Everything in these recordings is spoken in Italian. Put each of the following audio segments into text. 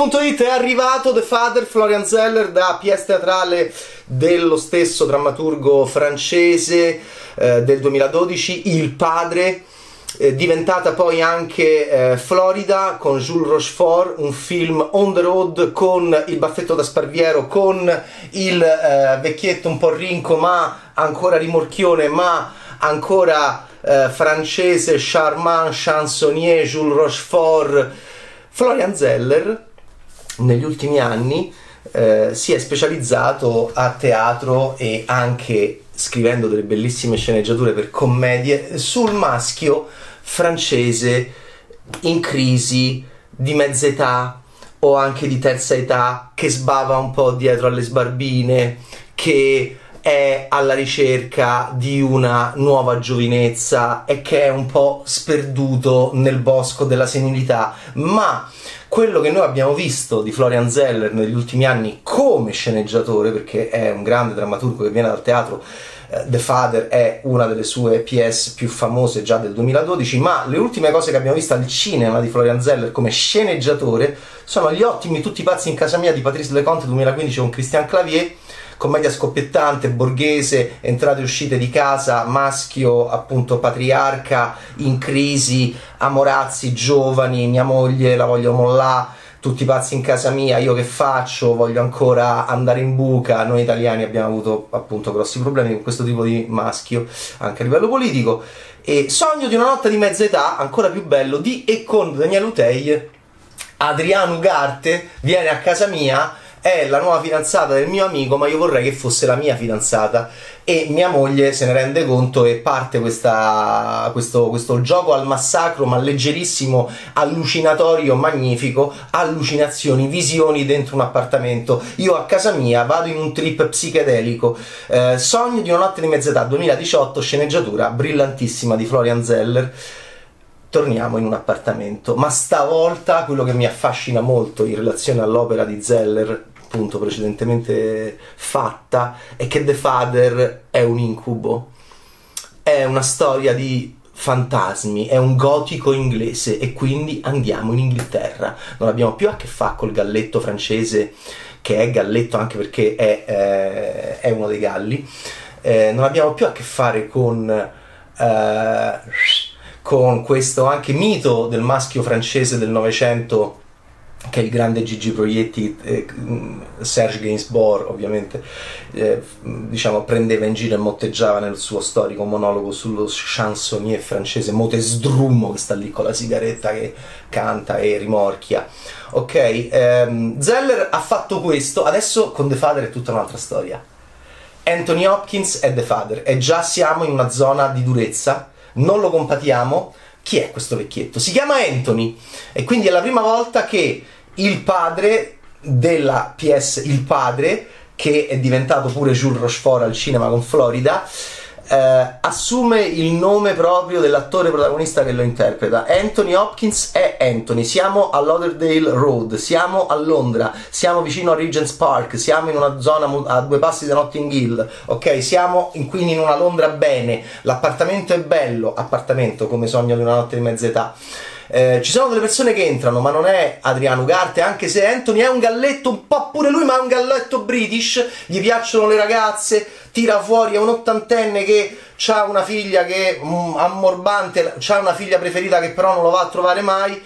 Games.it è arrivato The Father Florian Zeller da pièce teatrale dello stesso drammaturgo francese eh, del 2012, Il Padre, eh, diventata poi anche eh, Florida con Jules Rochefort, un film on the road con il baffetto da Sparviero, con il eh, vecchietto un po' rinco ma ancora rimorchione, ma ancora eh, francese, charmant, chansonnier, Jules Rochefort. Florian Zeller negli ultimi anni eh, si è specializzato a teatro e anche scrivendo delle bellissime sceneggiature per commedie sul maschio francese in crisi di mezza età o anche di terza età che sbava un po' dietro alle sbarbine, che è alla ricerca di una nuova giovinezza e che è un po' sperduto nel bosco della senilità, ma quello che noi abbiamo visto di Florian Zeller negli ultimi anni come sceneggiatore, perché è un grande drammaturgo che viene dal teatro, eh, The Father è una delle sue PS più famose già del 2012, ma le ultime cose che abbiamo visto al cinema di Florian Zeller come sceneggiatore sono gli ottimi Tutti pazzi in casa mia di Patrice Leconte 2015 con Christian Clavier commedia scoppiettante, borghese, entrate e uscite di casa, maschio appunto patriarca, in crisi, amorazzi, giovani, mia moglie la voglio mollare tutti pazzi in casa mia, io che faccio, voglio ancora andare in buca, noi italiani abbiamo avuto appunto grossi problemi con questo tipo di maschio anche a livello politico. E Sogno di una notte di mezza età, ancora più bello, di e con Daniele Utei, Adriano Ugarte viene a casa mia è la nuova fidanzata del mio amico, ma io vorrei che fosse la mia fidanzata. E mia moglie se ne rende conto e parte questa, questo, questo gioco al massacro, ma leggerissimo, allucinatorio, magnifico, allucinazioni, visioni dentro un appartamento. Io a casa mia vado in un trip psichedelico. Eh, Sogno di una notte di mezz'età 2018, sceneggiatura brillantissima di Florian Zeller torniamo in un appartamento, ma stavolta quello che mi affascina molto in relazione all'opera di Zeller appunto precedentemente fatta è che The Father è un incubo, è una storia di fantasmi, è un gotico inglese e quindi andiamo in Inghilterra. Non abbiamo più a che fare col galletto francese, che è galletto anche perché è, eh, è uno dei galli, eh, non abbiamo più a che fare con... Eh, con questo anche mito del maschio francese del Novecento che il grande Gigi Proietti, eh, Serge Gainsbourg ovviamente, eh, diciamo, prendeva in giro e motteggiava nel suo storico monologo sullo chansonnier francese Motesdrumo che sta lì con la sigaretta che canta e rimorchia. Ok, ehm, Zeller ha fatto questo, adesso con The Father è tutta un'altra storia. Anthony Hopkins è The Father e già siamo in una zona di durezza, non lo compatiamo, chi è questo vecchietto? Si chiama Anthony e quindi è la prima volta che il padre della PS, il padre, che è diventato pure Jules Rochefort al cinema con Florida, eh, assume il nome proprio dell'attore protagonista che lo interpreta. Anthony Hopkins è Anthony. Siamo a Lauderdale Road, siamo a Londra, siamo vicino a Regent's Park, siamo in una zona a due passi da Notting Hill, ok? Siamo in, quindi in una Londra bene. L'appartamento è bello, appartamento come sogno di una notte di mezza età. Eh, ci sono delle persone che entrano, ma non è Adriano Ugarte, anche se Anthony è un galletto, un po' pure lui, ma è un galletto british, gli piacciono le ragazze, tira fuori, è un ottantenne che ha una figlia che mm, ammorbante, ha una figlia preferita che però non lo va a trovare mai.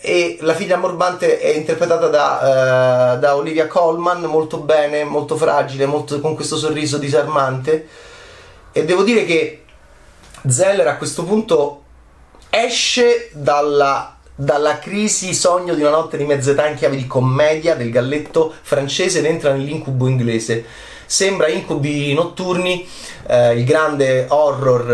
E la figlia ammorbante è interpretata da, uh, da Olivia Colman molto bene, molto fragile, molto, con questo sorriso disarmante. E devo dire che Zeller a questo punto esce dalla, dalla crisi sogno di una notte di mezz'età in chiave di commedia del galletto francese ed entra nell'incubo inglese. Sembra incubi notturni, eh, il grande horror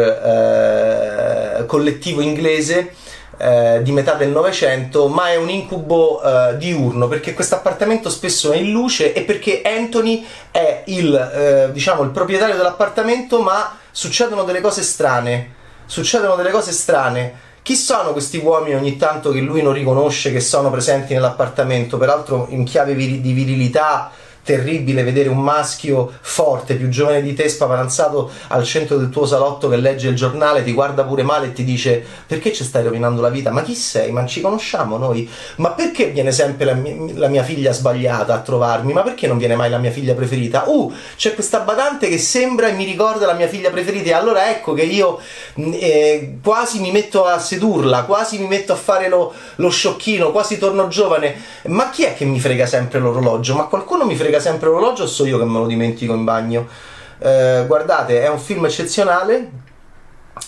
eh, collettivo inglese eh, di metà del Novecento, ma è un incubo eh, diurno perché questo appartamento spesso è in luce e perché Anthony è il, eh, diciamo, il proprietario dell'appartamento, ma succedono delle cose strane. Succedono delle cose strane. Chi sono questi uomini ogni tanto che lui non riconosce che sono presenti nell'appartamento, peraltro in chiave vir- di virilità terribile vedere un maschio forte, più giovane di te, spaparanzato al centro del tuo salotto che legge il giornale, ti guarda pure male e ti dice perché ci stai rovinando la vita? Ma chi sei? Ma ci conosciamo noi? Ma perché viene sempre la mia, la mia figlia sbagliata a trovarmi? Ma perché non viene mai la mia figlia preferita? Uh, c'è questa badante che sembra e mi ricorda la mia figlia preferita e allora ecco che io mm, eh, quasi mi metto a sedurla, quasi mi metto a fare lo, lo sciocchino, quasi torno giovane. Ma chi è che mi frega sempre l'orologio? Ma qualcuno mi frega frega sempre l'orologio o so io che me lo dimentico in bagno? Eh, guardate, è un film eccezionale,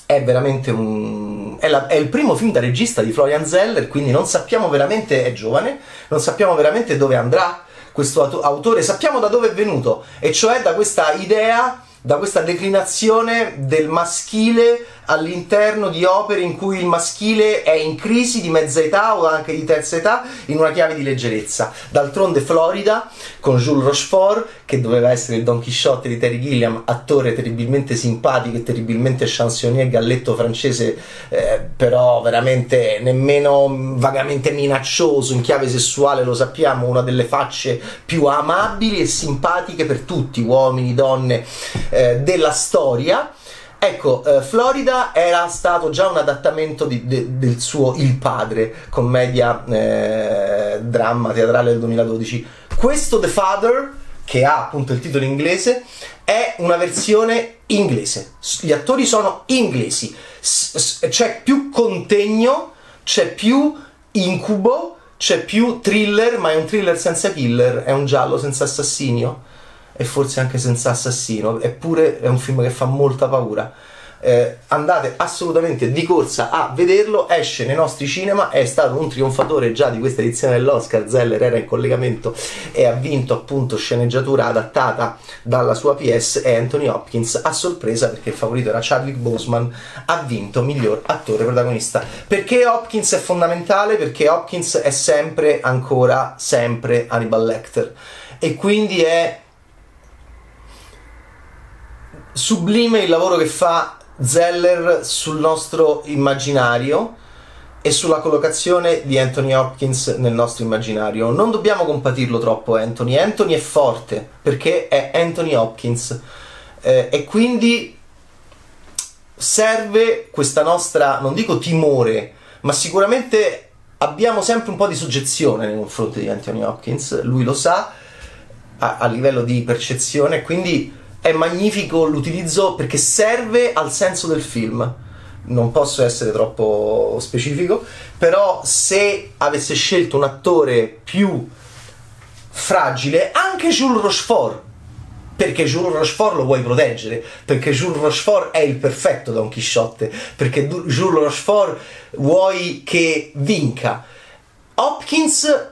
è veramente un... È, la, è, il primo film da regista di Florian Zeller, quindi non sappiamo veramente, è giovane, non sappiamo veramente dove andrà questo autore, sappiamo da dove è venuto, e cioè da questa idea, da questa declinazione del maschile all'interno di opere in cui il maschile è in crisi di mezza età o anche di terza età in una chiave di leggerezza. D'altronde Florida con Jules Rochefort che doveva essere il Don Chisciotte di Terry Gilliam, attore terribilmente simpatico e terribilmente chansonnier galletto francese, eh, però veramente nemmeno vagamente minaccioso in chiave sessuale, lo sappiamo, una delle facce più amabili e simpatiche per tutti, uomini, donne, eh, della storia Ecco, eh, Florida era stato già un adattamento di, de, del suo Il Padre, commedia eh, dramma teatrale del 2012. Questo The Father, che ha appunto il titolo inglese, è una versione inglese. Gli attori sono inglesi. C'è più contegno, c'è più incubo, c'è più thriller, ma è un thriller senza killer, è un giallo senza assassinio e forse anche senza assassino, eppure è un film che fa molta paura. Eh, andate assolutamente di corsa a vederlo, esce nei nostri cinema, è stato un trionfatore già di questa edizione dell'Oscar, Zeller era in collegamento e ha vinto appunto sceneggiatura adattata dalla sua PS e Anthony Hopkins a sorpresa perché il favorito era Chadwick Boseman ha vinto miglior attore protagonista. Perché Hopkins è fondamentale? Perché Hopkins è sempre ancora sempre Hannibal Lecter e quindi è sublime il lavoro che fa Zeller sul nostro immaginario e sulla collocazione di Anthony Hopkins nel nostro immaginario. Non dobbiamo compatirlo troppo Anthony, Anthony è forte perché è Anthony Hopkins. Eh, e quindi serve questa nostra, non dico timore, ma sicuramente abbiamo sempre un po' di soggezione nei confronti di Anthony Hopkins, lui lo sa a, a livello di percezione, quindi è magnifico l'utilizzo perché serve al senso del film. Non posso essere troppo specifico, però se avesse scelto un attore più fragile, anche Jules Rochefort, perché Jules Rochefort lo vuoi proteggere, perché Jules Rochefort è il perfetto Don Chisciotte, perché Jules Rochefort vuoi che vinca. Hopkins,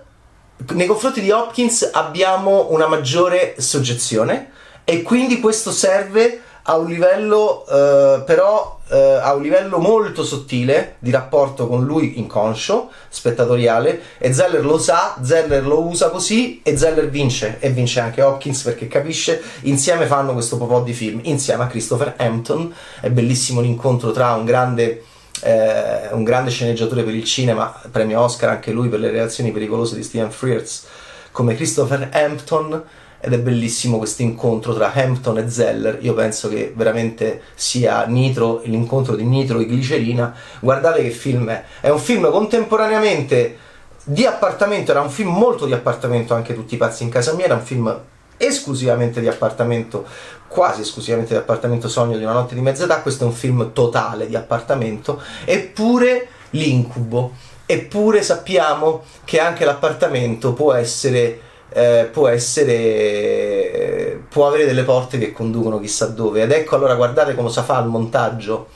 nei confronti di Hopkins abbiamo una maggiore soggezione, e quindi questo serve a un livello eh, però eh, a un livello molto sottile di rapporto con lui inconscio, spettatoriale e Zeller lo sa, Zeller lo usa così e Zeller vince e vince anche Hopkins perché capisce, insieme fanno questo po' di film, insieme a Christopher Hampton, è bellissimo l'incontro tra un grande eh, un grande sceneggiatore per il cinema, premio Oscar anche lui per le reazioni pericolose di Steven Frears come Christopher Hampton ed è bellissimo questo incontro tra Hampton e Zeller. Io penso che veramente sia Nitro, l'incontro di Nitro e Glicerina. Guardate che film è. È un film contemporaneamente di appartamento, era un film molto di appartamento, anche tutti i pazzi in casa mia, era un film esclusivamente di appartamento, quasi esclusivamente di appartamento sogno di una notte di mezz'età, questo è un film totale di appartamento, eppure l'incubo, eppure sappiamo che anche l'appartamento può essere eh, può essere può avere delle porte che conducono chissà dove. Ed ecco allora guardate come fa il montaggio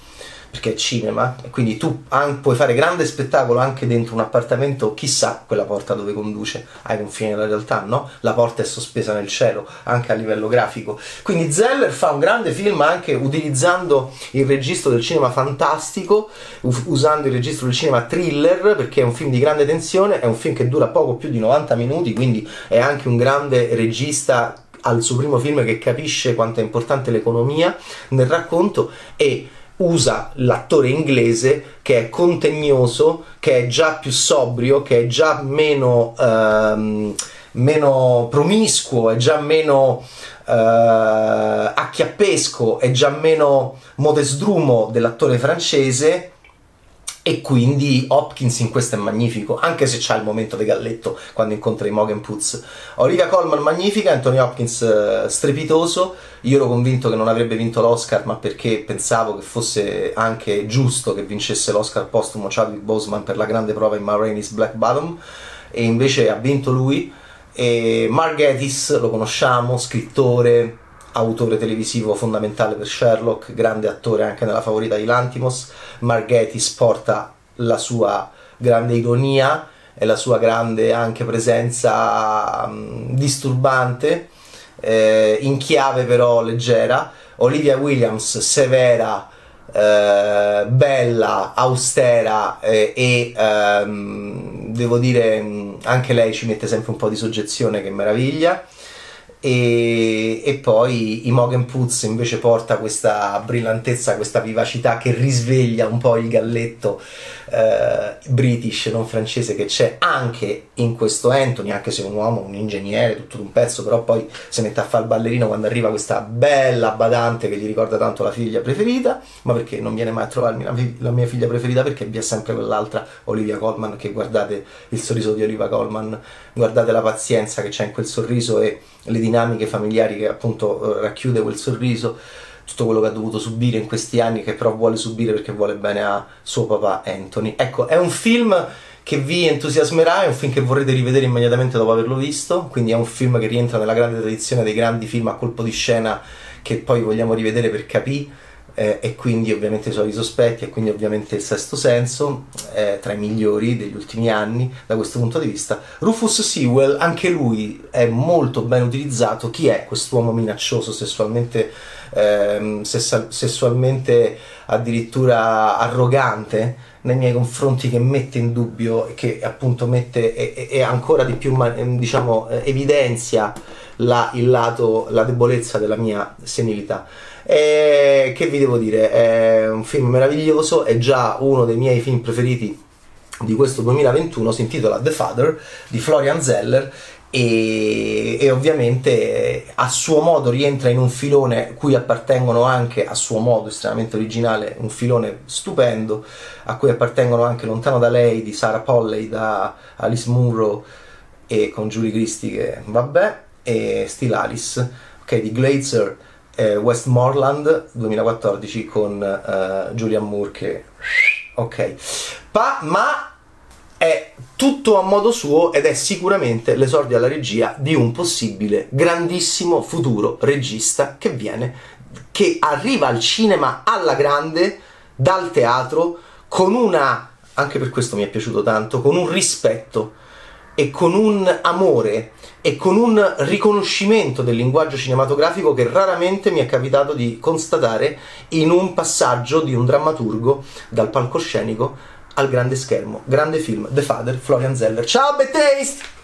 perché è cinema e quindi tu an- puoi fare grande spettacolo anche dentro un appartamento, chissà quella porta dove conduce ai confini della realtà, no? La porta è sospesa nel cielo anche a livello grafico. Quindi Zeller fa un grande film anche utilizzando il registro del cinema fantastico, usando il registro del cinema thriller perché è un film di grande tensione, è un film che dura poco più di 90 minuti, quindi è anche un grande regista al suo primo film che capisce quanto è importante l'economia nel racconto e usa l'attore inglese che è contegnoso, che è già più sobrio, che è già meno, ehm, meno promiscuo, è già meno eh, acchiappesco, è già meno modesdrumo dell'attore francese e quindi Hopkins in questo è magnifico, anche se c'ha il momento di galletto quando incontra i Mogen Putz. Olivia Colman magnifica, Anthony Hopkins eh, strepitoso. Io ero convinto che non avrebbe vinto l'Oscar, ma perché pensavo che fosse anche giusto che vincesse l'Oscar postumo Chadwick Boseman per la grande prova in Ma Rainey's Black Bottom, e invece ha vinto lui. E Mark Gatiss lo conosciamo, scrittore, autore televisivo fondamentale per Sherlock, grande attore anche nella favorita di Lantimos. Marghetis porta la sua grande ironia e la sua grande anche presenza um, disturbante, eh, in chiave però leggera. Olivia Williams, severa, eh, bella, austera eh, e ehm, devo dire anche lei ci mette sempre un po' di soggezione che meraviglia e, e, poi Imogen Putz invece porta questa brillantezza, questa vivacità che risveglia un po' il galletto eh, british, non francese, che c'è anche in questo Anthony, anche se è un uomo, un ingegnere, tutto d'un pezzo, però poi si mette a fare il ballerino quando arriva questa bella badante che gli ricorda tanto la figlia preferita, ma perché non viene mai a trovarmi la, la mia figlia preferita? Perché vi è sempre quell'altra Olivia Colman, che guardate il sorriso di Olivia Colman, guardate la pazienza che c'è in quel sorriso e le dinamiche familiari che appunto eh, racchiude quel sorriso tutto quello che ha dovuto subire in questi anni, che però vuole subire perché vuole bene a suo papà Anthony. Ecco, è un film che vi entusiasmerà, è un film che vorrete rivedere immediatamente dopo averlo visto, quindi è un film che rientra nella grande tradizione dei grandi film a colpo di scena che poi vogliamo rivedere per capire. Eh, e quindi ovviamente i suoi sospetti e quindi ovviamente il sesto senso eh, tra i migliori degli ultimi anni da questo punto di vista. Rufus Sewell anche lui è molto ben utilizzato. Chi è quest'uomo minaccioso sessualmente ehm, sessualmente addirittura arrogante nei miei confronti che mette in dubbio che appunto mette e, e ancora di più diciamo evidenzia la, lato, la debolezza della mia senilità. E che vi devo dire? È un film meraviglioso, è già uno dei miei film preferiti di questo 2021, si intitola The Father di Florian Zeller e, e, ovviamente a suo modo rientra in un filone cui appartengono anche a suo modo estremamente originale un filone stupendo a cui appartengono anche Lontano da lei di Sarah Polley da Alice Munro e con Julie Christie che vabbè e Still Alice ok di Glazer eh, Westmoreland 2014 con uh, Julian Moore che ok. Pa, ma è tutto a modo suo ed è sicuramente l'esordio alla regia di un possibile grandissimo futuro regista che viene, che arriva al cinema alla grande, dal teatro, con una, anche per questo mi è piaciuto tanto, con un rispetto e con un amore e con un riconoscimento del linguaggio cinematografico che raramente mi è capitato di constatare in un passaggio di un drammaturgo dal palcoscenico al grande schermo. Grande film, The Father, Florian Zeller. Ciao, Bad Taste!